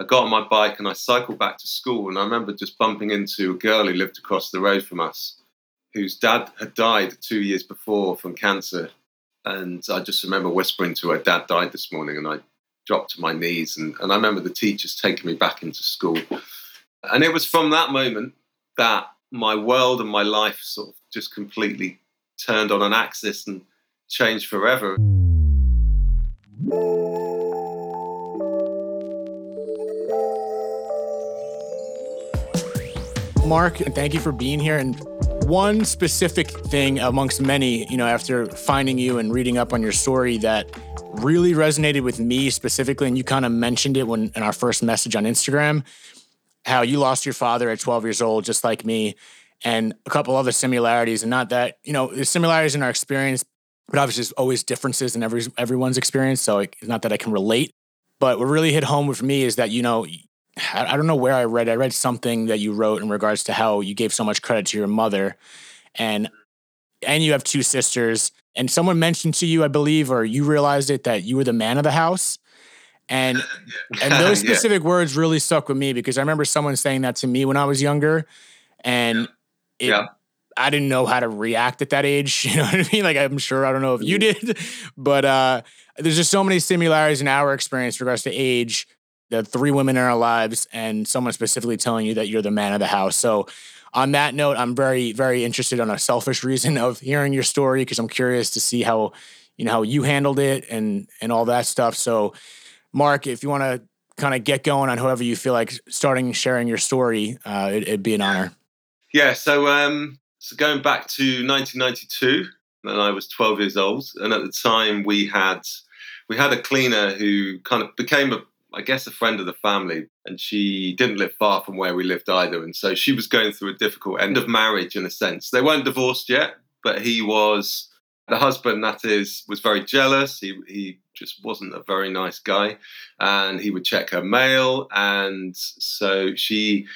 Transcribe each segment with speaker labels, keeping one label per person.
Speaker 1: I got on my bike and I cycled back to school. And I remember just bumping into a girl who lived across the road from us, whose dad had died two years before from cancer. And I just remember whispering to her, Dad died this morning. And I dropped to my knees. And, and I remember the teachers taking me back into school. And it was from that moment that my world and my life sort of just completely turned on an axis and changed forever.
Speaker 2: Mark, and thank you for being here. And one specific thing amongst many, you know, after finding you and reading up on your story that really resonated with me specifically, and you kind of mentioned it when in our first message on Instagram, how you lost your father at 12 years old, just like me, and a couple other similarities. And not that, you know, there's similarities in our experience, but obviously there's always differences in every everyone's experience. So it's not that I can relate. But what really hit home with me is that, you know, I don't know where I read. I read something that you wrote in regards to how you gave so much credit to your mother, and and you have two sisters. And someone mentioned to you, I believe, or you realized it that you were the man of the house. And and those specific yeah. words really stuck with me because I remember someone saying that to me when I was younger, and it, yeah. I didn't know how to react at that age. You know what I mean? Like I'm sure I don't know if you mm-hmm. did, but uh, there's just so many similarities in our experience in regards to age the three women in our lives and someone specifically telling you that you're the man of the house. So on that note, I'm very, very interested on a selfish reason of hearing your story because I'm curious to see how, you know, how you handled it and and all that stuff. So Mark, if you want to kind of get going on whoever you feel like starting sharing your story, uh, it, would be an honor.
Speaker 1: Yeah. So, um, so going back to 1992, and I was 12 years old, and at the time we had we had a cleaner who kind of became a I guess, a friend of the family, and she didn't live far from where we lived either. And so she was going through a difficult end of marriage in a sense. They weren't divorced yet, but he was the husband. That is, was very jealous. He he just wasn't a very nice guy, and he would check her mail, and so she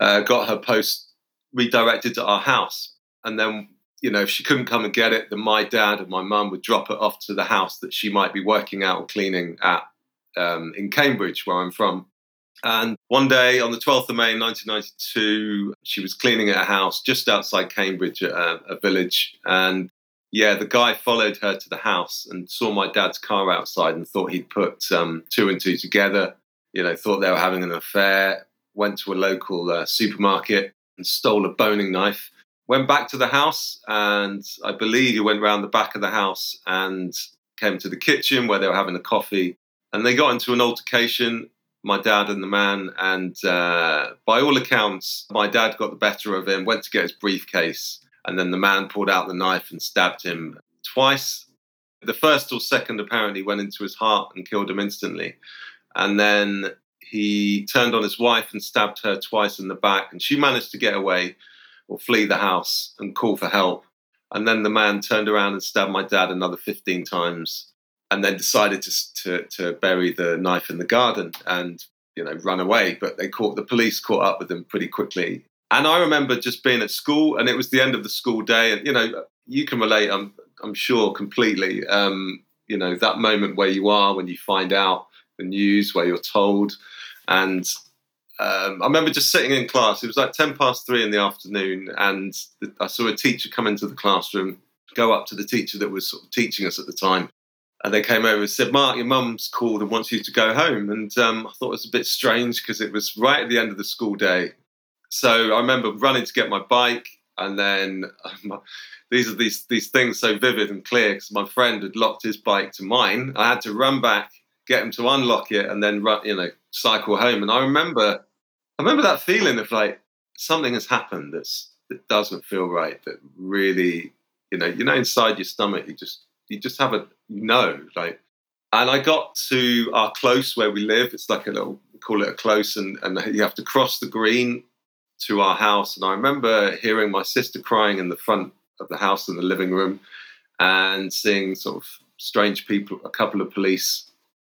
Speaker 1: uh, got her post redirected to our house, and then. You know, if she couldn't come and get it, then my dad and my mum would drop it off to the house that she might be working out or cleaning at um, in Cambridge, where I'm from. And one day on the 12th of May 1992, she was cleaning at a house just outside Cambridge, a, a village. And yeah, the guy followed her to the house and saw my dad's car outside and thought he'd put um, two and two together. You know, thought they were having an affair. Went to a local uh, supermarket and stole a boning knife. Went back to the house, and I believe he went round the back of the house and came to the kitchen where they were having a coffee and they got into an altercation my dad and the man and uh, by all accounts my dad got the better of him went to get his briefcase and then the man pulled out the knife and stabbed him twice. The first or second apparently went into his heart and killed him instantly. And then he turned on his wife and stabbed her twice in the back and she managed to get away or flee the house and call for help. And then the man turned around and stabbed my dad another 15 times and then decided to, to, to bury the knife in the garden and you know run away. But they caught the police caught up with them pretty quickly. And I remember just being at school, and it was the end of the school day, and you know you can relate. I'm I'm sure completely. Um, you know that moment where you are when you find out the news, where you're told, and um, I remember just sitting in class. It was like ten past three in the afternoon, and I saw a teacher come into the classroom, go up to the teacher that was sort of teaching us at the time, and they came over and said, Mark, your mum's called and wants you to go home. And um, I thought it was a bit strange because it was right at the end of the school day. So I remember running to get my bike, and then um, these are these these things so vivid and clear because my friend had locked his bike to mine. I had to run back, get him to unlock it, and then run, you know, cycle home. And I remember, I remember that feeling of like something has happened that's that doesn't feel right. That really, you know, you know, inside your stomach, you just you just have a you know like and i got to our close where we live it's like a little we call it a close and, and you have to cross the green to our house and i remember hearing my sister crying in the front of the house in the living room and seeing sort of strange people a couple of police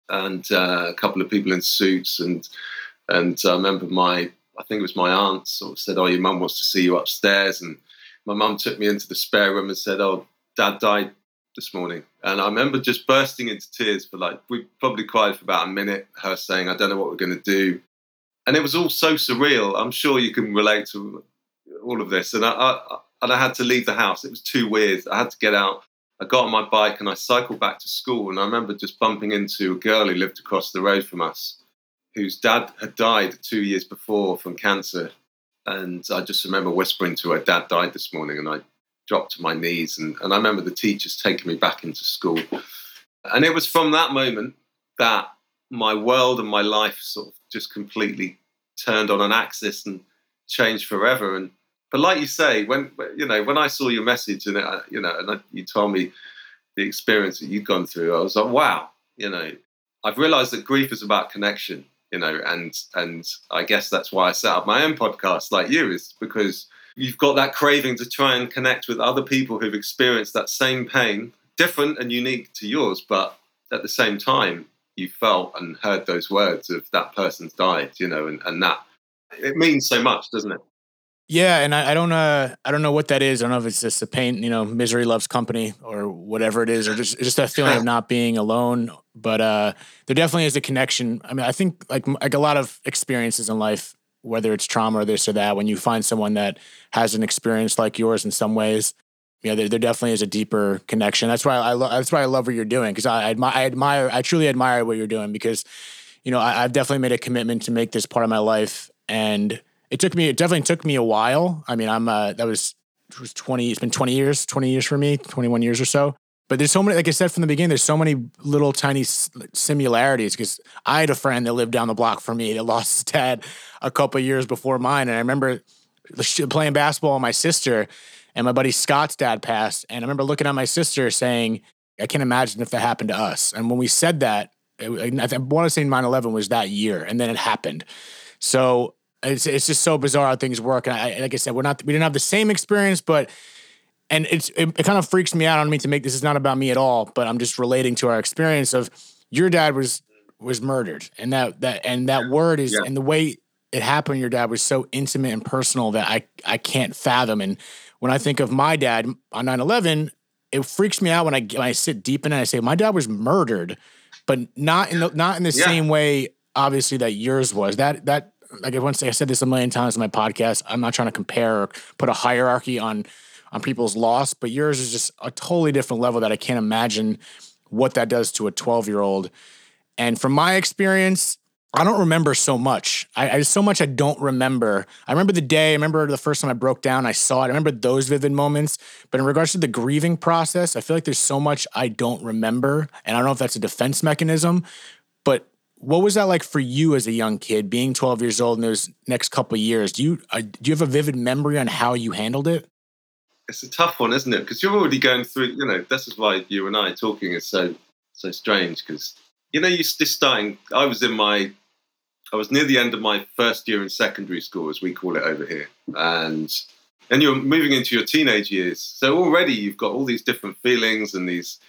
Speaker 1: and uh, a couple of people in suits and and i remember my i think it was my aunt sort of said oh your mum wants to see you upstairs and my mum took me into the spare room and said oh dad died this morning, and I remember just bursting into tears for like we probably cried for about a minute. Her saying, "I don't know what we're going to do," and it was all so surreal. I'm sure you can relate to all of this, and I, I and I had to leave the house. It was too weird. I had to get out. I got on my bike and I cycled back to school, and I remember just bumping into a girl who lived across the road from us, whose dad had died two years before from cancer. And I just remember whispering to her, Dad died this morning. And I dropped to my knees. And, and I remember the teachers taking me back into school. And it was from that moment that my world and my life sort of just completely turned on an axis and changed forever. And but like you say, when you know when I saw your message and it, uh, you know and you told me the experience that you'd gone through, I was like, wow, you know, I've realised that grief is about connection, you know, and and I guess that's why I set up my own podcast like you is because you've got that craving to try and connect with other people who've experienced that same pain, different and unique to yours, but at the same time, you felt and heard those words of that person's died, you know, and, and that it means so much, doesn't it?
Speaker 2: Yeah, and I, I, don't uh I don't know what that is. I don't know if it's just the pain, you know, misery loves company or whatever it is, or just just that feeling of not being alone. But uh there definitely is a connection. I mean, I think like like a lot of experiences in life, whether it's trauma or this or that, when you find someone that has an experience like yours in some ways, you know, there, there definitely is a deeper connection. That's why I lo- that's why I love what you're doing because I, I admire I admire I truly admire what you're doing because you know I, I've definitely made a commitment to make this part of my life and it took me it definitely took me a while i mean i'm uh that was it was 20 it's been 20 years 20 years for me 21 years or so but there's so many like i said from the beginning there's so many little tiny similarities because i had a friend that lived down the block from me that lost his dad a couple years before mine. And i remember playing basketball with my sister and my buddy scott's dad passed. And i remember looking at my sister saying i can't imagine if that happened to us. And when we said that it, i want to say 9-11 was that year and then it happened. So it's it's just so bizarre how things work. And I, like I said, we're not we didn't have the same experience, but and it's it, it kind of freaks me out on me to make this is not about me at all, but I'm just relating to our experience of your dad was was murdered, and that that and that word is yeah. and the way it happened. Your dad was so intimate and personal that I I can't fathom. And when I think of my dad on 9/11, it freaks me out when I when I sit deep in it. I say my dad was murdered, but not in the not in the yeah. same way obviously that yours was. That that like I once I said this a million times in my podcast. I'm not trying to compare or put a hierarchy on on people's loss, but yours is just a totally different level that I can't imagine what that does to a 12 year old. And from my experience, I don't remember so much. I, I so much I don't remember. I remember the day. I remember the first time I broke down. I saw it. I remember those vivid moments. But in regards to the grieving process, I feel like there's so much I don't remember, and I don't know if that's a defense mechanism. But what was that like for you as a young kid, being 12 years old in those next couple years? Do you uh, do you have a vivid memory on how you handled it?
Speaker 1: It's a tough one, isn't it? Because you're already going through. You know, this is why you and I talking is so so strange. Because you know, you're just starting. I was in my, I was near the end of my first year in secondary school, as we call it over here, and and you're moving into your teenage years. So already you've got all these different feelings and these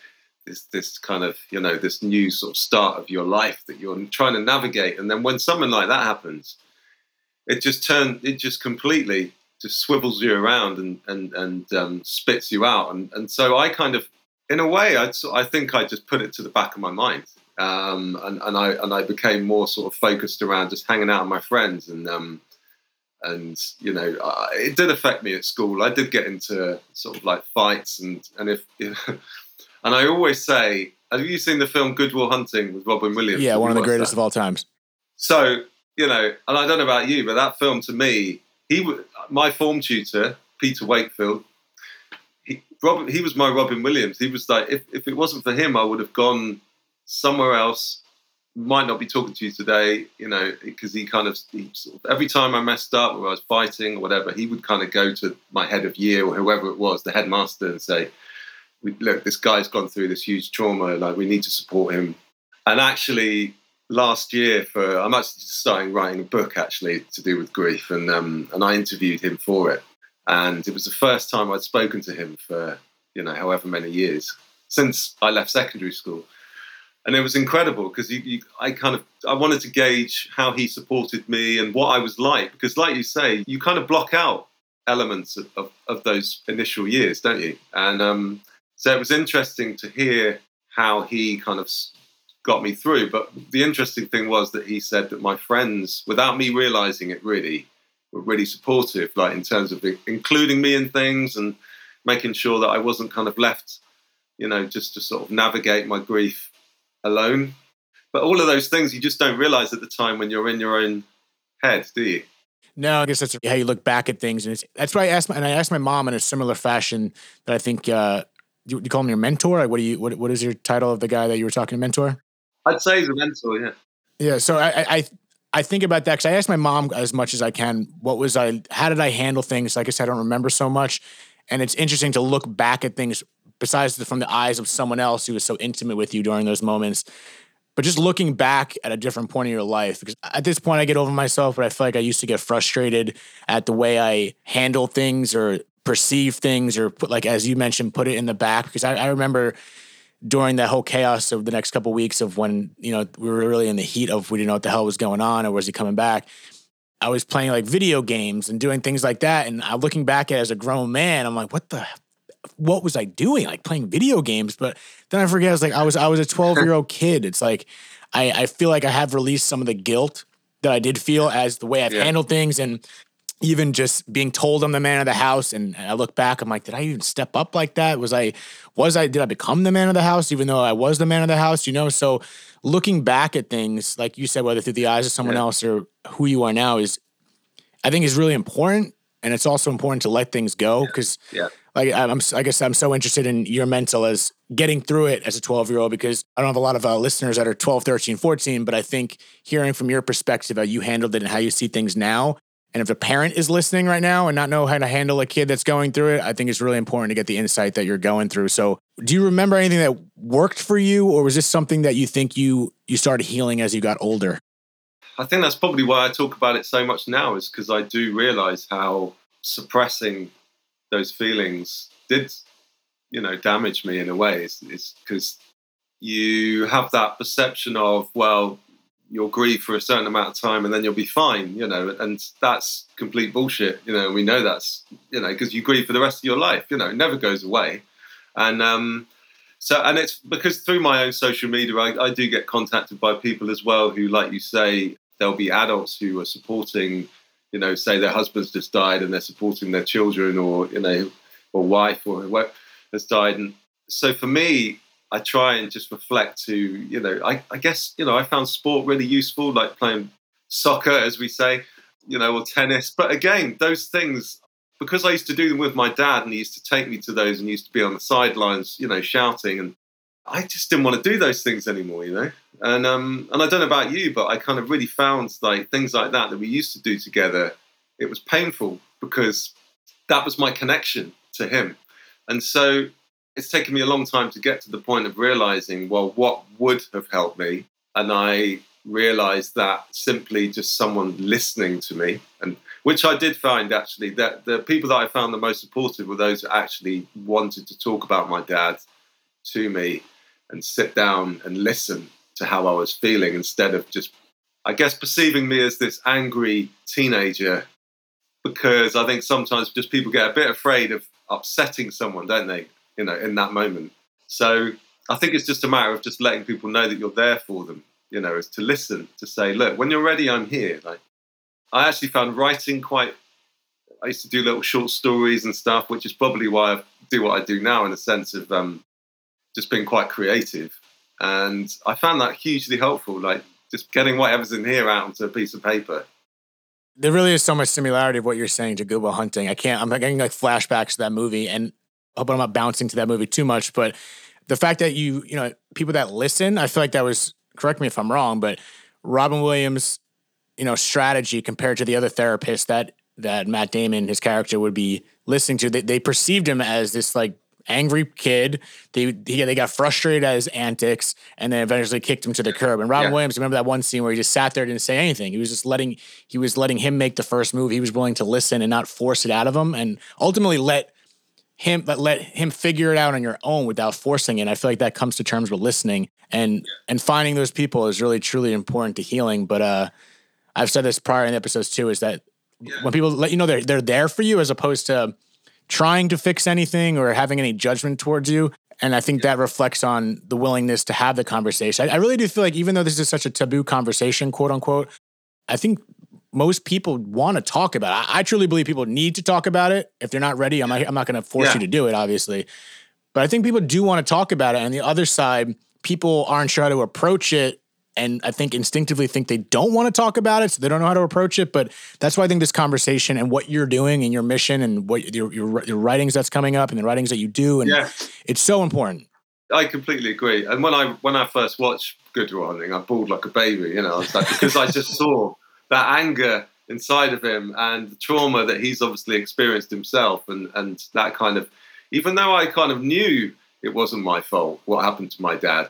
Speaker 1: this this kind of you know this new sort of start of your life that you're trying to navigate and then when something like that happens it just turned it just completely just swivels you around and and and um, spits you out and and so I kind of in a way I I think I just put it to the back of my mind um, and and I and I became more sort of focused around just hanging out with my friends and um, and you know I, it did affect me at school I did get into sort of like fights and and if And I always say, have you seen the film Good Will Hunting with Robin Williams?
Speaker 2: Yeah, one of the greatest that? of all times.
Speaker 1: So, you know, and I don't know about you, but that film to me, he my form tutor, Peter Wakefield, he, Robin, he was my Robin Williams. He was like, if, if it wasn't for him, I would have gone somewhere else. Might not be talking to you today, you know, because he kind of, he sort of, every time I messed up or I was fighting or whatever, he would kind of go to my head of year or whoever it was, the headmaster, and say, look, this guy's gone through this huge trauma. Like, we need to support him. And actually, last year, for I'm actually starting writing a book actually to do with grief, and um, and I interviewed him for it. And it was the first time I'd spoken to him for you know however many years since I left secondary school. And it was incredible because I kind of I wanted to gauge how he supported me and what I was like because, like you say, you kind of block out elements of, of, of those initial years, don't you? And um, So it was interesting to hear how he kind of got me through. But the interesting thing was that he said that my friends, without me realizing it really, were really supportive, like in terms of including me in things and making sure that I wasn't kind of left, you know, just to sort of navigate my grief alone. But all of those things you just don't realize at the time when you're in your own head, do you?
Speaker 2: No, I guess that's how you look back at things, and that's why I asked, my, and I asked my mom in a similar fashion that I think. Uh, you, you call him your mentor? What do you? What, what is your title of the guy that you were talking to mentor?
Speaker 1: I'd say he's a mentor. Yeah.
Speaker 2: Yeah. So I, I, I think about that because I asked my mom as much as I can. What was I? How did I handle things? Like I said, I don't remember so much, and it's interesting to look back at things besides the, from the eyes of someone else who was so intimate with you during those moments. But just looking back at a different point in your life, because at this point I get over myself, but I feel like I used to get frustrated at the way I handle things or perceive things or put like as you mentioned, put it in the back. Because I, I remember during that whole chaos of the next couple of weeks of when you know we were really in the heat of we didn't know what the hell was going on or was he coming back. I was playing like video games and doing things like that. And i'm looking back at it as a grown man i'm like what the what was i doing? Like playing video games. But then i forget i was like i was i was a 12 year old kid. It's like i i feel like i have released some of the guilt that i did feel as the way i've yeah. handled things. And even just being told I'm the man of the house, and I look back, I'm like, did I even step up like that? Was I, was I, did I become the man of the house, even though I was the man of the house? You know, so looking back at things, like you said, whether through the eyes of someone yeah. else or who you are now, is, I think, is really important, and it's also important to let things go because,
Speaker 1: yeah. yeah.
Speaker 2: like, I'm, I guess I'm so interested in your mental as getting through it as a 12 year old because I don't have a lot of uh, listeners that are 12, 13, 14, but I think hearing from your perspective how you handled it and how you see things now and if a parent is listening right now and not know how to handle a kid that's going through it, I think it's really important to get the insight that you're going through. So, do you remember anything that worked for you, or was this something that you think you you started healing as you got older?
Speaker 1: I think that's probably why I talk about it so much now, is because I do realize how suppressing those feelings did, you know, damage me in a way. It's because you have that perception of, well, you'll grieve for a certain amount of time and then you'll be fine, you know, and that's complete bullshit, you know, we know that's, you know, because you grieve for the rest of your life, you know, it never goes away. And um, so, and it's because through my own social media, I, I do get contacted by people as well who, like you say, there'll be adults who are supporting, you know, say their husband's just died and they're supporting their children or, you know, or wife or whoever has died. And so for me, I try and just reflect to, you know, I, I guess, you know, I found sport really useful, like playing soccer, as we say, you know, or tennis. But again, those things, because I used to do them with my dad and he used to take me to those and used to be on the sidelines, you know, shouting. And I just didn't want to do those things anymore, you know. And um, and I don't know about you, but I kind of really found like things like that that we used to do together. It was painful because that was my connection to him. And so it's taken me a long time to get to the point of realizing, well, what would have helped me? And I realized that simply just someone listening to me, and which I did find actually that the people that I found the most supportive were those who actually wanted to talk about my dad to me and sit down and listen to how I was feeling instead of just, I guess, perceiving me as this angry teenager. Because I think sometimes just people get a bit afraid of upsetting someone, don't they? You know, in that moment. So I think it's just a matter of just letting people know that you're there for them, you know, is to listen, to say, look, when you're ready, I'm here. Like, I actually found writing quite, I used to do little short stories and stuff, which is probably why I do what I do now in a sense of um, just being quite creative. And I found that hugely helpful, like just getting whatever's in here out onto a piece of paper.
Speaker 2: There really is so much similarity of what you're saying to Good Will Hunting. I can't, I'm getting like flashbacks to that movie. And hope I'm not bouncing to that movie too much, but the fact that you, you know, people that listen, I feel like that was correct me if I'm wrong, but Robin Williams, you know, strategy compared to the other therapists that that Matt Damon, his character, would be listening to, they, they perceived him as this like angry kid. They he, they got frustrated at his antics, and then eventually kicked him to the curb. And Robin yeah. Williams, remember that one scene where he just sat there, didn't say anything. He was just letting he was letting him make the first move. He was willing to listen and not force it out of him, and ultimately let him but let him figure it out on your own without forcing it. I feel like that comes to terms with listening and yeah. and finding those people is really truly important to healing. But uh, I've said this prior in episodes too, is that yeah. when people let you know they're they're there for you as opposed to trying to fix anything or having any judgment towards you. And I think that reflects on the willingness to have the conversation. I, I really do feel like, even though this is such a taboo conversation, quote unquote, I think most people want to talk about it. I, I, truly believe people need to talk about it. If they're not ready, I'm not, I'm not going to force yeah. you to do it, obviously. But I think people do want to talk about it. And the other side, people aren't sure how to approach it. And I think instinctively think they don't want to talk about it, so they don't know how to approach it. But that's why I think this conversation and what you're doing and your mission and what your your, your writings that's coming up and the writings that you do, and yeah. it's so important.
Speaker 1: I completely agree. And when I when I first watched Good Morning, I bawled like a baby. You know, I was like because I just saw that anger inside of him and the trauma that he's obviously experienced himself and and that kind of even though I kind of knew it wasn't my fault what happened to my dad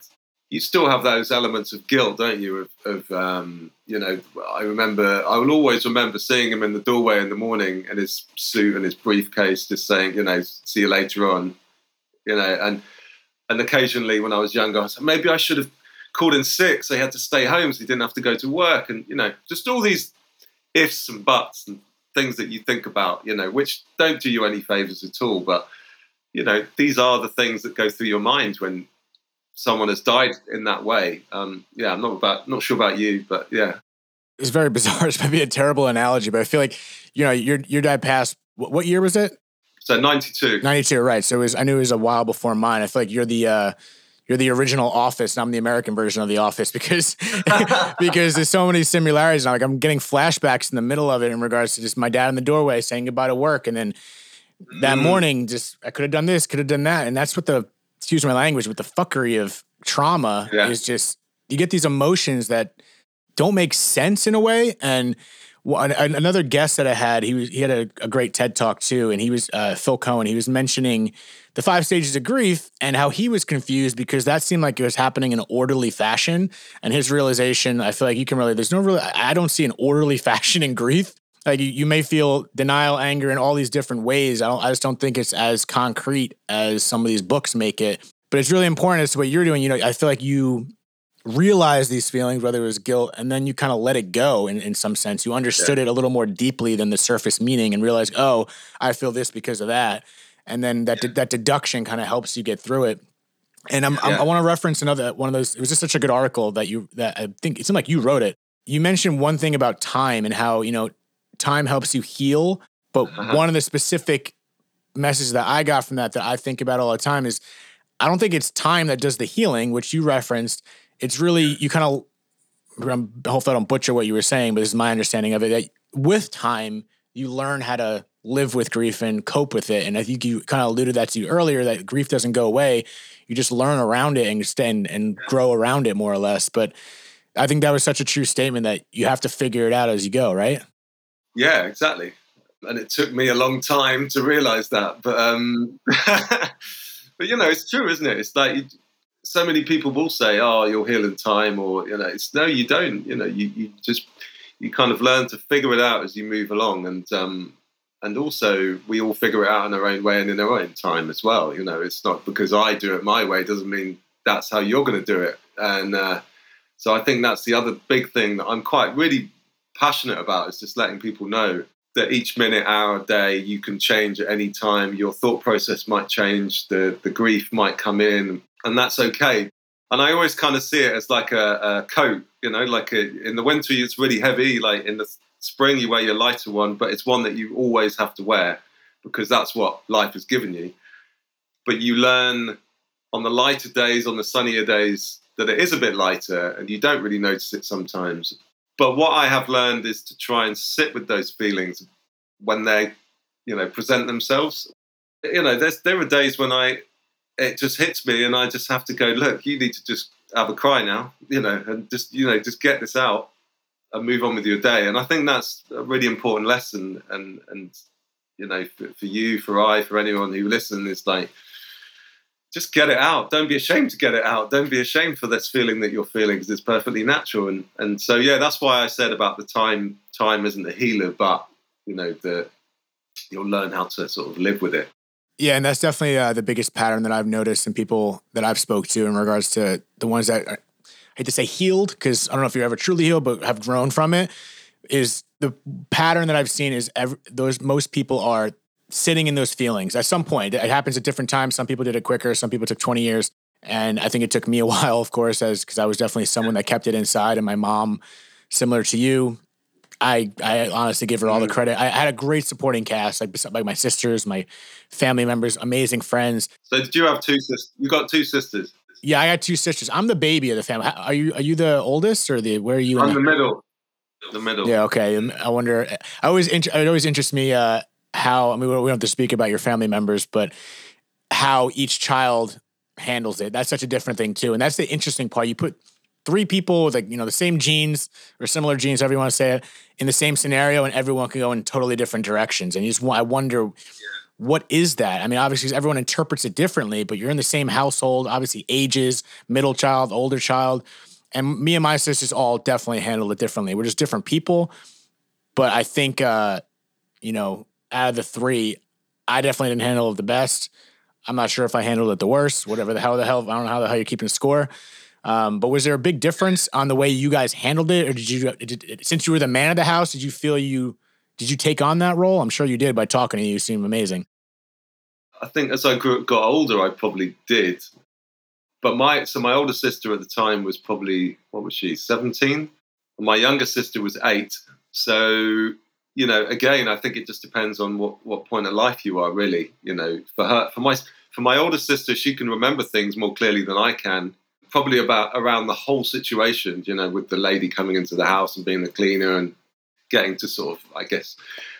Speaker 1: you still have those elements of guilt don't you of, of um, you know I remember I will always remember seeing him in the doorway in the morning in his suit and his briefcase just saying you know see you later on you know and and occasionally when I was younger I said maybe I should have called in sick, so he had to stay home, so he didn't have to go to work, and you know, just all these ifs and buts and things that you think about, you know, which don't do you any favors at all. But you know, these are the things that go through your mind when someone has died in that way. Um, yeah, I'm not about not sure about you, but yeah,
Speaker 2: it's very bizarre. It's maybe a terrible analogy, but I feel like you know, your your dad passed. What, what year was it?
Speaker 1: So 92.
Speaker 2: 92, right. So it was, I knew it was a while before mine. I feel like you're the, uh, you're the original Office, and I'm the American version of the Office because because there's so many similarities. And like I'm getting flashbacks in the middle of it in regards to just my dad in the doorway saying goodbye to work, and then that mm. morning, just I could have done this, could have done that, and that's what the excuse my language, but the fuckery of trauma yeah. is just you get these emotions that don't make sense in a way, and another guest that I had, he was he had a, a great TED talk too, and he was uh, Phil Cohen. He was mentioning the five stages of grief and how he was confused because that seemed like it was happening in an orderly fashion. And his realization, I feel like you can really, there's no really, I don't see an orderly fashion in grief. Like you, you may feel denial, anger in all these different ways. I don't, I just don't think it's as concrete as some of these books make it. But it's really important as to what you're doing. You know, I feel like you realize these feelings, whether it was guilt, and then you kind of let it go in, in some sense. You understood yeah. it a little more deeply than the surface meaning and realized, oh, I feel this because of that. And then that de- that deduction kind of helps you get through it. And I'm, yeah. I'm, i want to reference another one of those. It was just such a good article that you that I think it seemed like you wrote it. You mentioned one thing about time and how you know time helps you heal, but uh-huh. one of the specific messages that I got from that that I think about all the time is I don't think it's time that does the healing, which you referenced it's really you kind of hopefully I don't butcher what you were saying, but this is my understanding of it. That with time, you learn how to live with grief and cope with it. And I think you kind of alluded that to you earlier that grief doesn't go away. You just learn around it and stand and grow around it more or less. But I think that was such a true statement that you have to figure it out as you go, right?
Speaker 1: Yeah, exactly. And it took me a long time to realize that. But um but you know, it's true, isn't it? It's like so many people will say, "Oh, you'll heal in time," or you know, it's no, you don't. You know, you, you just you kind of learn to figure it out as you move along, and um, and also we all figure it out in our own way and in our own time as well. You know, it's not because I do it my way doesn't mean that's how you're going to do it, and uh, so I think that's the other big thing that I'm quite really passionate about is just letting people know that each minute, hour, day, you can change at any time. Your thought process might change. The the grief might come in and that's okay. And I always kind of see it as like a, a coat, you know, like a, in the winter it's really heavy. Like in the spring you wear your lighter one, but it's one that you always have to wear because that's what life has given you. But you learn on the lighter days, on the sunnier days, that it is a bit lighter, and you don't really notice it sometimes. But what I have learned is to try and sit with those feelings when they, you know, present themselves. You know, there's there are days when I it just hits me, and I just have to go. Look, you need to just have a cry now, you know, and just you know, just get this out and move on with your day. And I think that's a really important lesson. And and you know, for, for you, for I, for anyone who listens, is like just get it out. Don't be ashamed to get it out. Don't be ashamed for this feeling that you're feeling because it's perfectly natural. And and so yeah, that's why I said about the time. Time isn't a healer, but you know that you'll learn how to sort of live with it.
Speaker 2: Yeah, and that's definitely uh, the biggest pattern that I've noticed in people that I've spoke to in regards to the ones that I hate to say healed because I don't know if you're ever truly healed, but have grown from it. Is the pattern that I've seen is every, those most people are sitting in those feelings at some point. It happens at different times. Some people did it quicker, some people took 20 years. And I think it took me a while, of course, as because I was definitely someone that kept it inside. And my mom, similar to you, I I honestly give her all the mm. credit. I had a great supporting cast, like like my sisters, my family members, amazing friends.
Speaker 1: So did you have two sisters? You got two sisters.
Speaker 2: Yeah, I got two sisters. I'm the baby of the family. Are you are you the oldest or the where are you?
Speaker 1: I'm the, the middle. The middle.
Speaker 2: Yeah. Okay. I wonder. I always it always interests me uh, how I mean we don't have to speak about your family members, but how each child handles it. That's such a different thing too, and that's the interesting part. You put three people with like you know the same genes or similar genes, however you want to say it, in the same scenario, and everyone can go in totally different directions. And you just I wonder. What is that? I mean, obviously, everyone interprets it differently, but you're in the same household, obviously, ages, middle child, older child. And me and my sisters all definitely handle it differently. We're just different people. But I think, uh, you know, out of the three, I definitely didn't handle it the best. I'm not sure if I handled it the worst, whatever the hell the hell, I don't know how the hell you're keeping score. Um, but was there a big difference on the way you guys handled it, or did you, did, since you were the man of the house, did you feel you did you take on that role? I'm sure you did by talking to you. You seem amazing.
Speaker 1: I think as I grew, got older, I probably did. But my so my older sister at the time was probably what was she 17, my younger sister was eight. So you know, again, I think it just depends on what what point of life you are. Really, you know, for her, for my for my older sister, she can remember things more clearly than I can probably about around the whole situation, you know, with the lady coming into the house and being the cleaner and getting to sort of, I guess,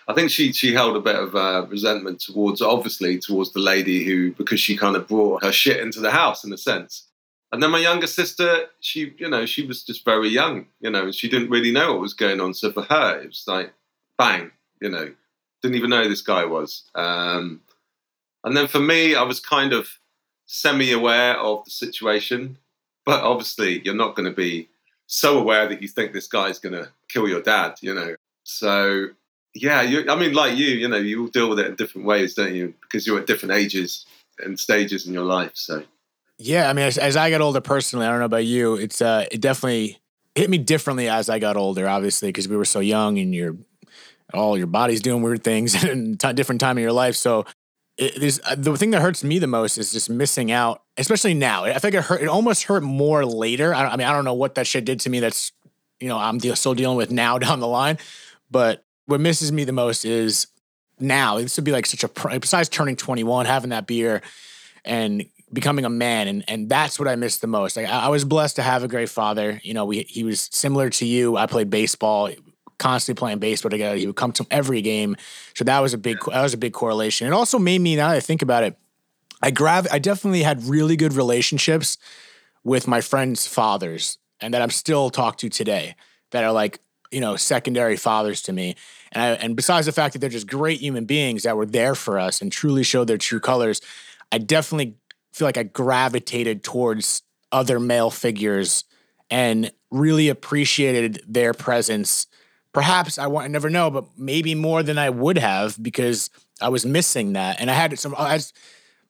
Speaker 1: I think she she held a bit of uh, resentment towards, obviously, towards the lady who because she kind of brought her shit into the house in a sense. And then my younger sister, she, you know, she was just very young, you know, and she didn't really know what was going on. So for her, it was like, bang, you know, didn't even know who this guy was. Um, and then for me, I was kind of semi-aware of the situation but obviously, you're not going to be so aware that you think this guy's going to kill your dad, you know. So, yeah, you, I mean, like you, you know, you all deal with it in different ways, don't you? Because you're at different ages and stages in your life. So,
Speaker 2: yeah, I mean, as, as I got older personally, I don't know about you, it's uh, it definitely hit me differently as I got older, obviously, because we were so young and you're all your body's doing weird things and t- different time in your life. So it, there's uh, the thing that hurts me the most is just missing out, especially now. I think it hurt. It almost hurt more later. I, I mean, I don't know what that shit did to me. That's you know I'm still dealing with now down the line. But what misses me the most is now. This would be like such a besides turning 21, having that beer, and becoming a man, and and that's what I miss the most. Like I, I was blessed to have a great father. You know, we he was similar to you. I played baseball constantly playing baseball together. He would come to every game. So that was a big that was a big correlation. It also made me now that I think about it, I grav I definitely had really good relationships with my friends' fathers and that I'm still talk to today that are like, you know, secondary fathers to me. And I, and besides the fact that they're just great human beings that were there for us and truly showed their true colors, I definitely feel like I gravitated towards other male figures and really appreciated their presence perhaps I want I never know, but maybe more than I would have because I was missing that. And I had some I,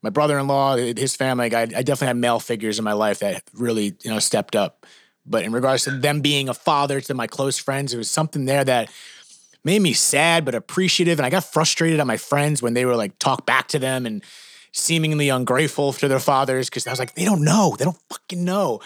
Speaker 2: my brother-in-law, his family, I, I definitely had male figures in my life that really, you know, stepped up. But in regards to them being a father to my close friends, it was something there that made me sad but appreciative. And I got frustrated at my friends when they were like talk back to them and seemingly ungrateful to their fathers because I was like, they don't know, they don't fucking know.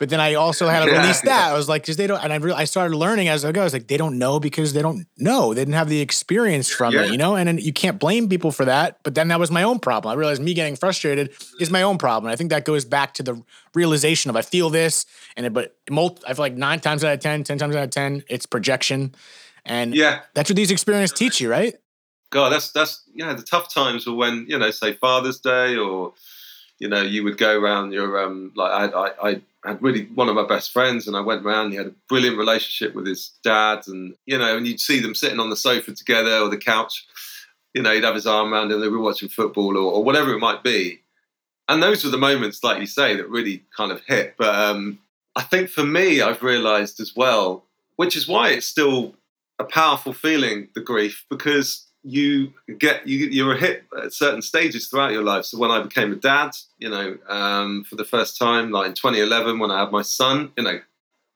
Speaker 2: But then I also had to yeah, release that. Yeah. I was like, because they don't, and I, re- I started learning as I go. I was like, they don't know because they don't know. They didn't have the experience from yeah. it, you know? And then you can't blame people for that. But then that was my own problem. I realized me getting frustrated is my own problem. I think that goes back to the realization of I feel this, and it, but multi, I feel like nine times out of 10, 10 times out of 10, it's projection. And
Speaker 1: yeah,
Speaker 2: that's what these experiences teach you, right?
Speaker 1: God, that's, that's, yeah, the tough times were when, you know, say Father's Day or, you know, you would go around your, um, like I, I, I had really one of my best friends, and I went around. He had a brilliant relationship with his dad, and you know, and you'd see them sitting on the sofa together or the couch. You know, he'd have his arm around him. They were watching football or, or whatever it might be. And those were the moments, like you say, that really kind of hit. But um, I think for me, I've realised as well, which is why it's still a powerful feeling, the grief, because you get you you're hit at certain stages throughout your life. So when I became a dad, you know, um, for the first time, like in 2011, when I had my son, you know,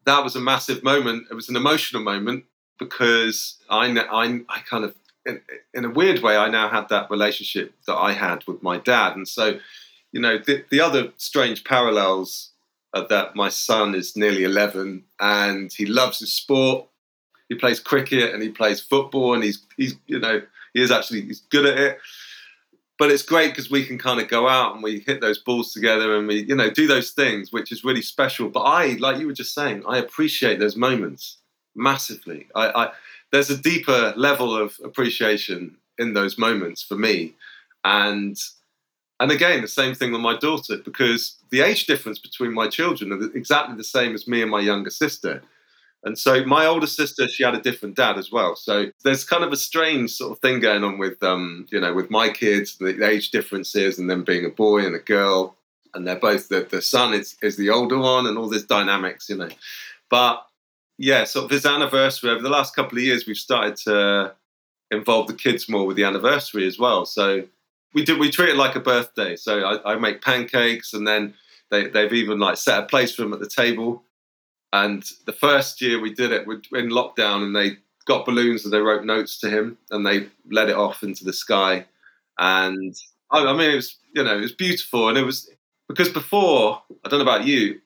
Speaker 1: that was a massive moment. It was an emotional moment because I I, I kind of in, in a weird way, I now had that relationship that I had with my dad, and so you know the, the other strange parallels are that my son is nearly 11 and he loves his sport he plays cricket and he plays football and he's he's you know he is actually he's good at it. But it's great because we can kind of go out and we hit those balls together and we you know do those things which is really special. But i like you were just saying i appreciate those moments massively. I, I there's a deeper level of appreciation in those moments for me. And and again the same thing with my daughter because the age difference between my children are exactly the same as me and my younger sister and so my older sister, she had a different dad as well. So there's kind of a strange sort of thing going on with, um, you know, with my kids, the age differences, and them being a boy and a girl, and they're both the the son is is the older one, and all this dynamics, you know. But yeah, sort of his anniversary over the last couple of years, we've started to involve the kids more with the anniversary as well. So we do we treat it like a birthday. So I, I make pancakes, and then they they've even like set a place for him at the table and the first year we did it, we're in lockdown, and they got balloons and they wrote notes to him, and they let it off into the sky. And I, mean, it was you know it was beautiful, and it was because before I don't know about you,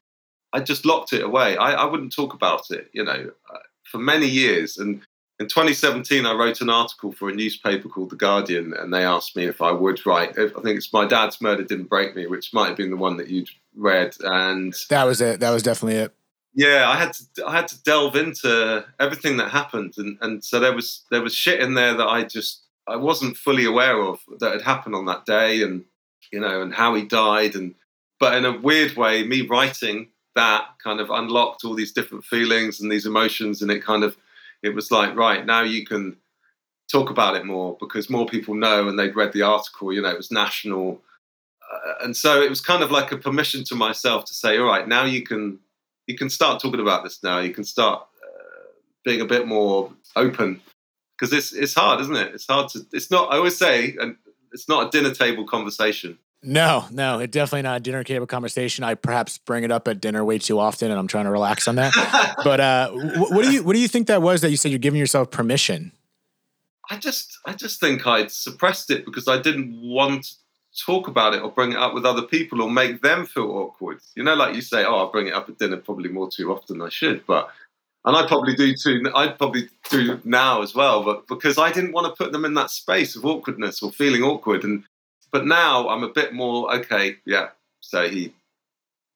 Speaker 1: I just locked it away. I, I wouldn't talk about it, you know, uh, for many years. And in 2017, I wrote an article for a newspaper called The Guardian, and they asked me if I would write. I think it's My Dad's Murder Didn't Break Me, which might have been the one that you'd read. And
Speaker 2: that was it. That was definitely it
Speaker 1: yeah, I had to I had to delve into everything that happened, and and so there was there was shit in there that I just I wasn't fully aware of that had happened on that day, and you know, and how he died, and but in a weird way, me writing that kind of unlocked all these different feelings and these emotions, and it kind of it was like right now you can talk about it more because more people know and they'd read the article. You know, it was national. Uh, and so it was kind of like a permission to myself to say, all right, now you can you can start talking about this now. You can start uh, being a bit more open because it's it's hard, isn't it? It's hard to. It's not. I always say, and it's not a dinner table conversation.
Speaker 2: No, no, it definitely not a dinner table conversation. I perhaps bring it up at dinner way too often, and I'm trying to relax on that. but uh, what do you what do you think that was that you said you're giving yourself permission?
Speaker 1: I just I just think I'd suppressed it because I didn't want talk about it or bring it up with other people or make them feel awkward. You know, like you say, oh, I'll bring it up at dinner probably more too often than I should, but and I probably do too. I'd probably do now as well, but because I didn't want to put them in that space of awkwardness or feeling awkward, and but now I'm a bit more okay. Yeah, so he,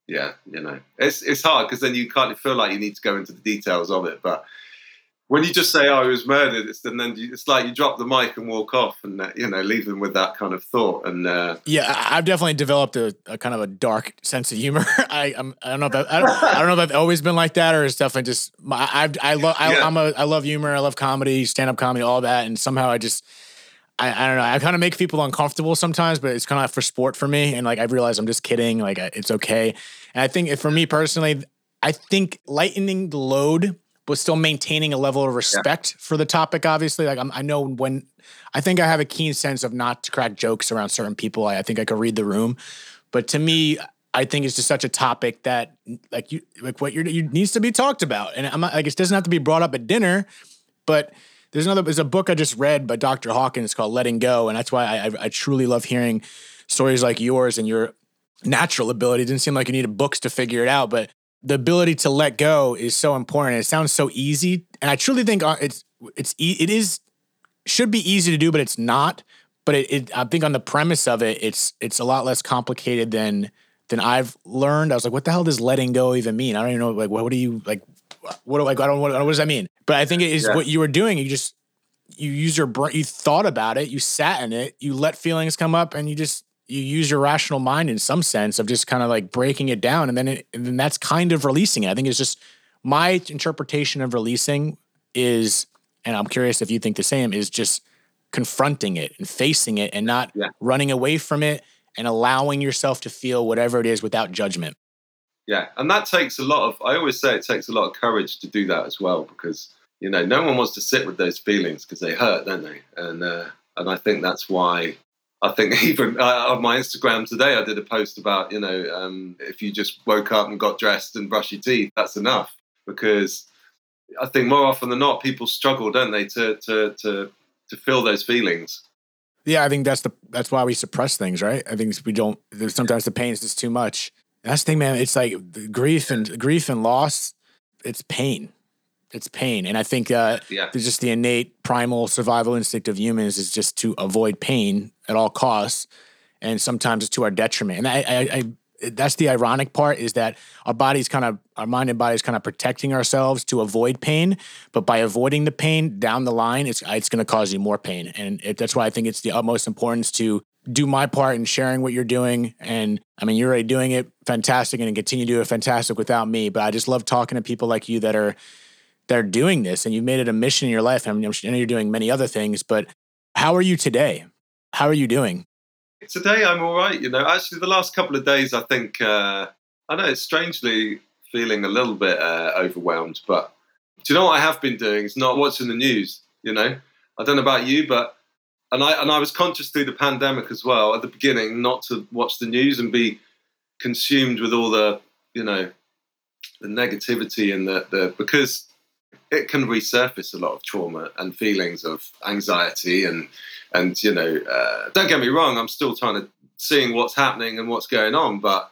Speaker 1: yeah, you know, it's it's hard because then you kind of feel like you need to go into the details of it, but when you just say, "Oh, he was murdered," it's and then you, it's like you drop the mic and walk off, and uh, you know, leave them with that kind of thought. And uh,
Speaker 2: yeah, I've definitely developed a, a, kind of a dark sense of humor. I I'm, I don't know if I, I, don't, I don't know if I've always been like that, or it's definitely just I I, I love I, yeah. I'm a I love humor. I love comedy, stand up comedy, all that, and somehow I just. I, I don't know. I kind of make people uncomfortable sometimes, but it's kind of for sport for me. And like I realize I'm just kidding. Like it's okay. And I think for me personally, I think lightening the load but still maintaining a level of respect yeah. for the topic. Obviously, like I'm, i know when I think I have a keen sense of not to crack jokes around certain people. I, I think I could read the room, but to me, I think it's just such a topic that like you like what you're you needs to be talked about, and I'm not, like it doesn't have to be brought up at dinner, but there's another there's a book I just read by Dr. Hawkins called Letting Go, and that's why I, I, I truly love hearing stories like yours and your natural ability. It didn't seem like you needed books to figure it out, but the ability to let go is so important. It sounds so easy, and I truly think uh, it's it's it is should be easy to do, but it's not. But it, it, I think on the premise of it, it's it's a lot less complicated than than I've learned. I was like, what the hell does letting go even mean? I don't even know. Like, what, what do you like? What do like? I don't. What, what does that mean? But I think it is yeah. what you were doing. You just you use your brain. You thought about it. You sat in it. You let feelings come up, and you just you use your rational mind in some sense of just kind of like breaking it down and then it, and then that's kind of releasing it. I think it's just my interpretation of releasing is and I'm curious if you think the same is just confronting it and facing it and not yeah. running away from it and allowing yourself to feel whatever it is without judgment.
Speaker 1: Yeah, and that takes a lot of I always say it takes a lot of courage to do that as well because you know no one wants to sit with those feelings because they hurt, don't they? And uh, and I think that's why I think even uh, on my Instagram today, I did a post about you know um, if you just woke up and got dressed and brushed your teeth, that's enough because I think more often than not people struggle, don't they, to to to to feel those feelings.
Speaker 2: Yeah, I think that's the that's why we suppress things, right? I think we don't. Sometimes the pain is just too much. That's the thing, man. It's like grief and grief and loss. It's pain. It's pain, and I think uh,
Speaker 1: yeah.
Speaker 2: there's just the innate primal survival instinct of humans is just to avoid pain at all costs, and sometimes it's to our detriment. And I, I, I that's the ironic part is that our body's kind of our mind and body is kind of protecting ourselves to avoid pain but by avoiding the pain down the line it's it's going to cause you more pain and it, that's why i think it's the utmost importance to do my part in sharing what you're doing and i mean you're already doing it fantastic and continue to do it fantastic without me but i just love talking to people like you that are that are doing this and you've made it a mission in your life I, mean, I know you're doing many other things but how are you today how are you doing
Speaker 1: Today I'm all right. You know, actually, the last couple of days I think uh, I know it's strangely feeling a little bit uh, overwhelmed. But do you know what I have been doing? It's not watching the news. You know, I don't know about you, but and I and I was conscious through the pandemic as well at the beginning not to watch the news and be consumed with all the you know the negativity and the, the because it can resurface a lot of trauma and feelings of anxiety and and you know uh, don't get me wrong i'm still trying to seeing what's happening and what's going on but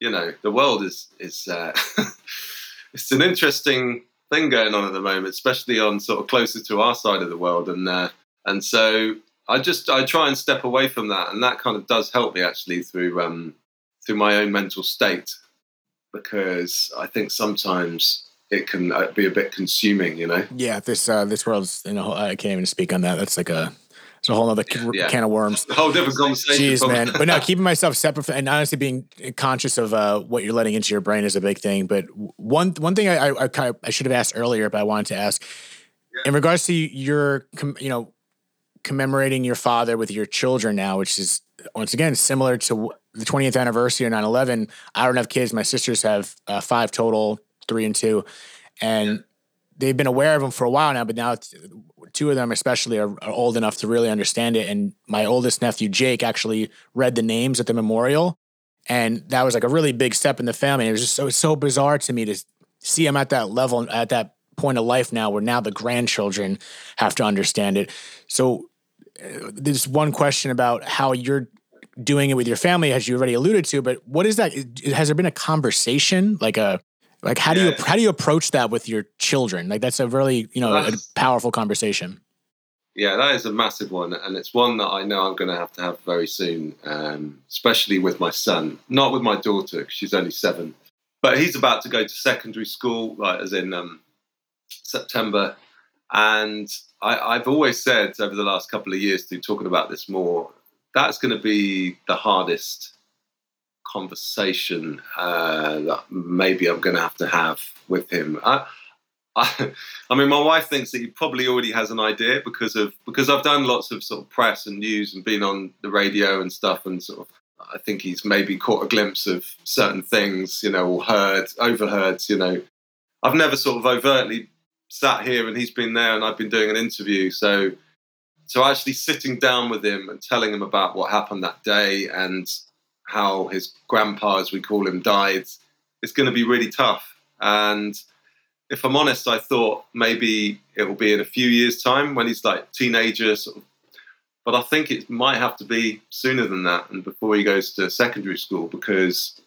Speaker 1: you know the world is is uh, it's an interesting thing going on at the moment especially on sort of closer to our side of the world and uh, and so i just i try and step away from that and that kind of does help me actually through um through my own mental state because i think sometimes it can uh, be a bit consuming, you know.
Speaker 2: Yeah, this uh, this world's you know I can't even speak on that. That's like a it's a whole other yeah. can of worms.
Speaker 1: Whole different conversation.
Speaker 2: Jeez, man. But no, keeping myself separate and honestly being conscious of uh, what you're letting into your brain is a big thing. But one one thing I I, I, I should have asked earlier, but I wanted to ask yeah. in regards to your you know commemorating your father with your children now, which is once again similar to the 20th anniversary of 9/11. I don't have kids. My sisters have uh, five total three and two, and they've been aware of them for a while now. But now two of them, especially, are, are old enough to really understand it. And my oldest nephew Jake actually read the names at the memorial, and that was like a really big step in the family. It was just so so bizarre to me to see him at that level at that point of life now, where now the grandchildren have to understand it. So uh, there's one question about how you're doing it with your family, as you already alluded to. But what is that? Has there been a conversation, like a like how do you how do you approach that with your children? Like that's a really you know that's, a powerful conversation.
Speaker 1: Yeah, that is a massive one, and it's one that I know I'm going to have to have very soon, um, especially with my son. Not with my daughter because she's only seven, but he's about to go to secondary school, like as in um, September. And I, I've always said over the last couple of years, through talking about this more, that's going to be the hardest conversation uh, that maybe I'm going to have to have with him. I, I, I, mean, my wife thinks that he probably already has an idea because of because I've done lots of sort of press and news and been on the radio and stuff, and sort of I think he's maybe caught a glimpse of certain things, you know, or heard, overheard. You know, I've never sort of overtly sat here and he's been there and I've been doing an interview, so. So actually sitting down with him and telling him about what happened that day and how his grandpa, as we call him, died, it's going to be really tough. And if I'm honest, I thought maybe it will be in a few years' time when he's like teenager, sort of, but I think it might have to be sooner than that and before he goes to secondary school because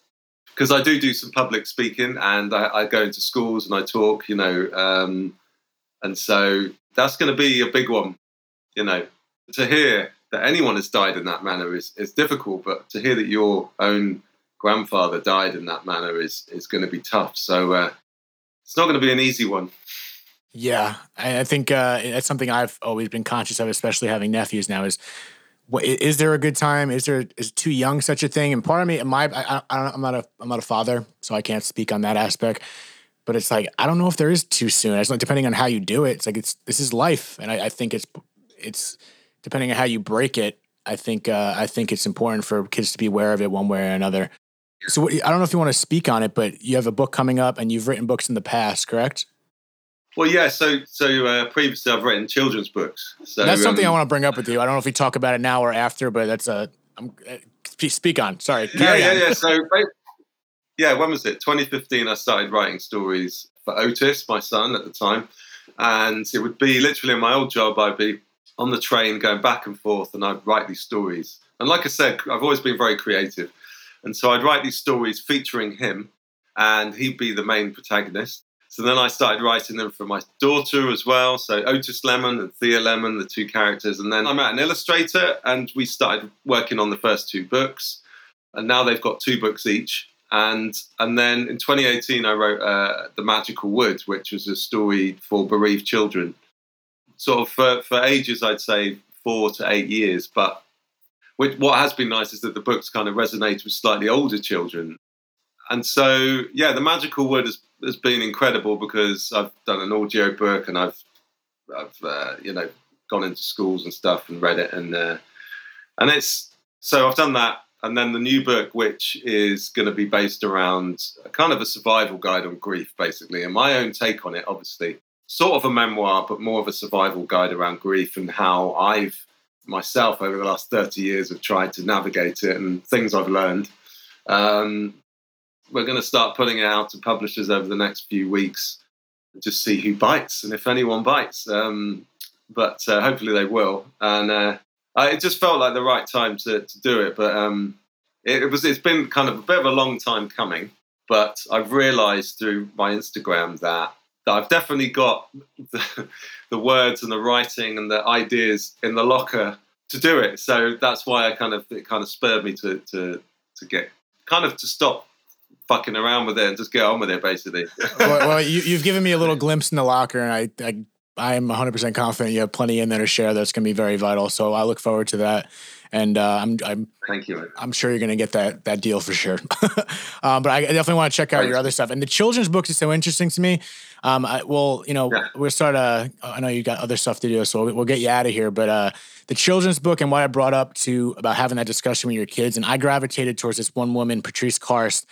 Speaker 1: because I do do some public speaking and I, I go into schools and I talk, you know, um, and so that's going to be a big one, you know, to hear that anyone has died in that manner is, is difficult, but to hear that your own grandfather died in that manner is is going to be tough. So uh, it's not going to be an easy one.
Speaker 2: Yeah, I, think uh, that's something I've always been conscious of, especially having nephews now. Is is there a good time? Is there is too young such a thing? And part of me, my I, I, I'm not a I'm not a father, so I can't speak on that aspect. But it's like I don't know if there is too soon. It's like depending on how you do it. It's like it's this is life, and I, I think it's it's depending on how you break it, I think uh, I think it's important for kids to be aware of it one way or another. So what, I don't know if you want to speak on it, but you have a book coming up, and you've written books in the past, correct?
Speaker 1: Well, yeah. So, so uh, previously I've written children's books. So
Speaker 2: that's something um, I want to bring up with you. I don't know if we talk about it now or after, but that's a I'm, uh, speak on. Sorry.
Speaker 1: Yeah, yeah, on. yeah. So, yeah, when was it? 2015. I started writing stories for Otis, my son at the time, and it would be literally in my old job. I'd be on the train going back and forth, and I'd write these stories. And like I said, I've always been very creative, and so I'd write these stories featuring him, and he'd be the main protagonist. So then I started writing them for my daughter as well. So Otis Lemon and Thea Lemon, the two characters. And then I met an illustrator and we started working on the first two books. And now they've got two books each. And and then in 2018, I wrote uh, The Magical Wood, which was a story for bereaved children. Sort of for, for ages, I'd say four to eight years. But what has been nice is that the books kind of resonate with slightly older children. And so, yeah, The Magical Wood has has been incredible because I've done an audio book and I've I've uh, you know gone into schools and stuff and read it and uh, and it's so I've done that and then the new book which is going to be based around kind of a survival guide on grief basically and my own take on it obviously sort of a memoir but more of a survival guide around grief and how I've myself over the last 30 years have tried to navigate it and things I've learned um, we're going to start putting it out to publishers over the next few weeks just see who bites and if anyone bites. Um, but uh, hopefully they will. And uh, I, it just felt like the right time to, to do it. But um, it, it, was it's been kind of a bit of a long time coming. But I've realised through my Instagram that, that I've definitely got the, the words and the writing and the ideas in the locker to do it. So that's why I kind of it kind of spurred me to to to get kind of to stop fucking around with it and just get on with it, basically.
Speaker 2: well, well you, have given me a little glimpse in the locker, and I, I I'm 100% confident you have plenty in there to share that's going to be very vital. So I look forward to that. And uh, I'm, I'm,
Speaker 1: thank you.
Speaker 2: I'm sure you're going to get that that deal for sure. um, but I definitely want to check out Thanks. your other stuff. And the children's books is so interesting to me. Um, I, well, you know, yeah. we'll start. Uh, I know you got other stuff to do, so we'll get you out of here. But uh, the children's book and what I brought up to about having that discussion with your kids, and I gravitated towards this one woman, Patrice Karst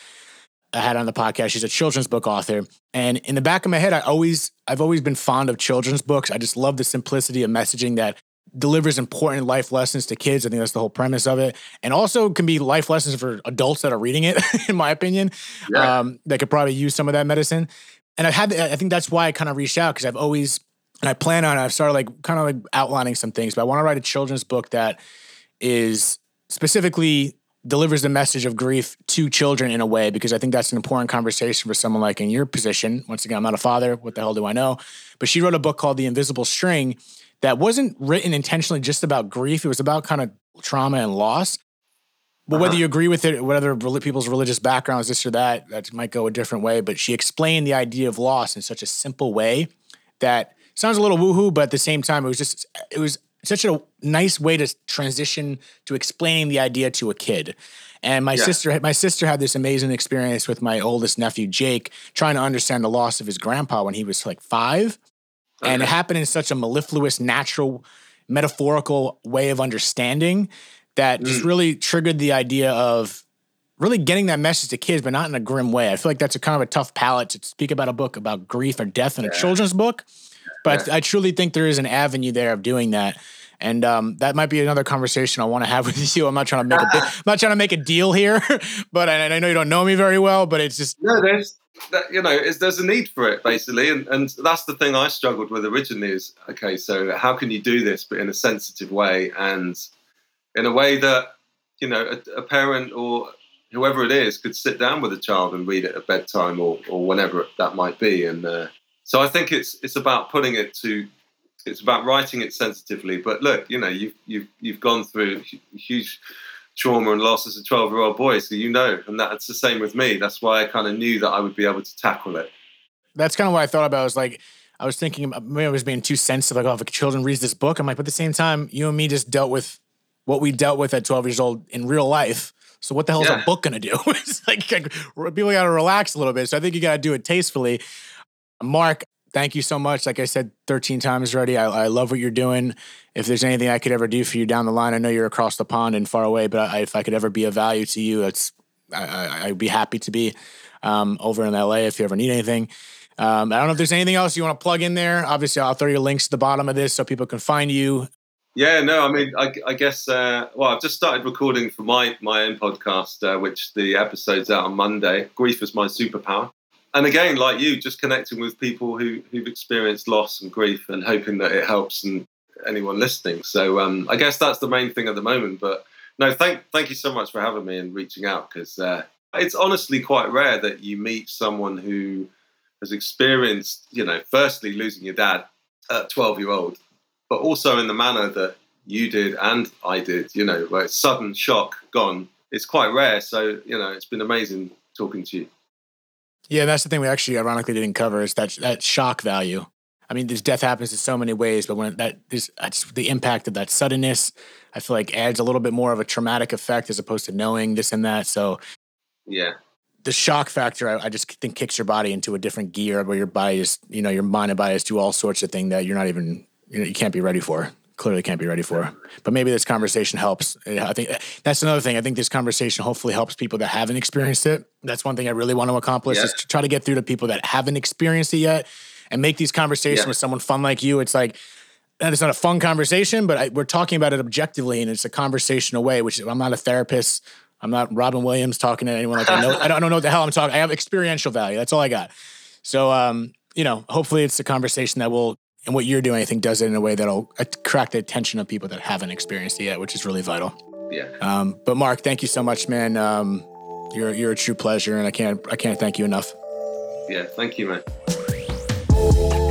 Speaker 2: I had on the podcast. She's a children's book author. And in the back of my head, I always, I've always been fond of children's books. I just love the simplicity of messaging that delivers important life lessons to kids. I think that's the whole premise of it. And also can be life lessons for adults that are reading it, in my opinion, yeah. um, that could probably use some of that medicine. And I've had, I think that's why I kind of reached out because I've always, and I plan on, I've started like kind of like outlining some things, but I want to write a children's book that is specifically delivers the message of grief to children in a way because I think that's an important conversation for someone like in your position. Once again, I'm not a father. What the hell do I know? But she wrote a book called The Invisible String that wasn't written intentionally just about grief. It was about kind of trauma and loss. But uh-huh. whether you agree with it, whether people's religious backgrounds, this or that, that might go a different way. But she explained the idea of loss in such a simple way that sounds a little woohoo, but at the same time, it was just it was such a nice way to transition to explaining the idea to a kid. And my yeah. sister, my sister had this amazing experience with my oldest nephew Jake, trying to understand the loss of his grandpa when he was like five, okay. and it happened in such a mellifluous, natural, metaphorical way of understanding that mm. just really triggered the idea of really getting that message to kids, but not in a grim way. I feel like that's a kind of a tough palette to speak about a book about grief or death in yeah. a children's book. But yeah. I, I, truly think there is an avenue there of doing that. And um, that might be another conversation I want to have with you. I'm not trying to make a, I'm not trying to make a deal here, but I, I, know you don't know me very well. But it's just
Speaker 1: no, there's that, you know, there's a need for it basically, and and that's the thing I struggled with originally. Is okay, so how can you do this, but in a sensitive way and in a way that you know a, a parent or whoever it is could sit down with a child and read it at bedtime or or whenever that might be, and uh, so I think it's it's about putting it to it's about writing it sensitively. But look, you know, you've you've you've gone through huge trauma and loss as a 12 year old boy, so you know, and that's the same with me. That's why I kind of knew that I would be able to tackle it.
Speaker 2: That's kind of what I thought about. I was like, I was thinking maybe I was being too sensitive. Like, oh, if a children reads this book, I'm like, but at the same time, you and me just dealt with what we dealt with at 12 years old in real life. So what the hell is a book gonna do? it's like, like people got to relax a little bit. So I think you got to do it tastefully. Mark, thank you so much. Like I said 13 times already, I, I, love what you're doing. If there's anything I could ever do for you down the line, I know you're across the pond and far away, but I, if I could ever be of value to you, it's I, would be happy to be um, over in LA if you ever need anything. Um, I don't know if there's anything else you want to plug in there. Obviously, I'll throw your links to the bottom of this so people can find you.
Speaker 1: Yeah, no, I mean, I, I guess. Uh, well, I've just started recording for my my own podcast, uh, which the episode's out on Monday. Grief is my superpower and again, like you, just connecting with people who who've experienced loss and grief, and hoping that it helps and anyone listening. So um, I guess that's the main thing at the moment. But no, thank thank you so much for having me and reaching out because uh, it's honestly quite rare that you meet someone who has experienced, you know, firstly losing your dad at 12 year old, but also in the manner that you did and I did, you know, where it's sudden shock, gone. It's quite rare. So, you know, it's been amazing talking to you.
Speaker 2: Yeah, that's the thing we actually ironically didn't cover is that that shock value. I mean, this death happens in so many ways, but when that is the impact of that suddenness, I feel like adds a little bit more of a traumatic effect as opposed to knowing this and that. So,
Speaker 1: yeah,
Speaker 2: the shock factor, I, I, just think kicks your body into a different gear where your body is, you know, your mind and body is do all sorts of things that you're not even, you know, you can't be ready for. Clearly can't be ready for. But maybe this conversation helps. I think that's another thing. I think this conversation hopefully helps people that haven't experienced it. That's one thing I really want to accomplish yeah. is to try to get through to people that haven't experienced it yet and make these conversations yeah. with someone fun like you. It's like, and it's not a fun conversation, but I, we're talking about it objectively, and it's a conversation away. Which I'm not a therapist. I'm not Robin Williams talking to anyone like I know. I don't, I don't know what the hell I'm talking. I have experiential value. That's all I got. So, um, you know, hopefully it's a conversation that will, and what you're doing, I think, does it in a way that'll attract the attention of people that haven't experienced it yet, which is really vital.
Speaker 1: Yeah.
Speaker 2: Um, but Mark, thank you so much, man. Um, you're you're a true pleasure, and I can't I can't thank you enough.
Speaker 1: Yeah, thank you, man.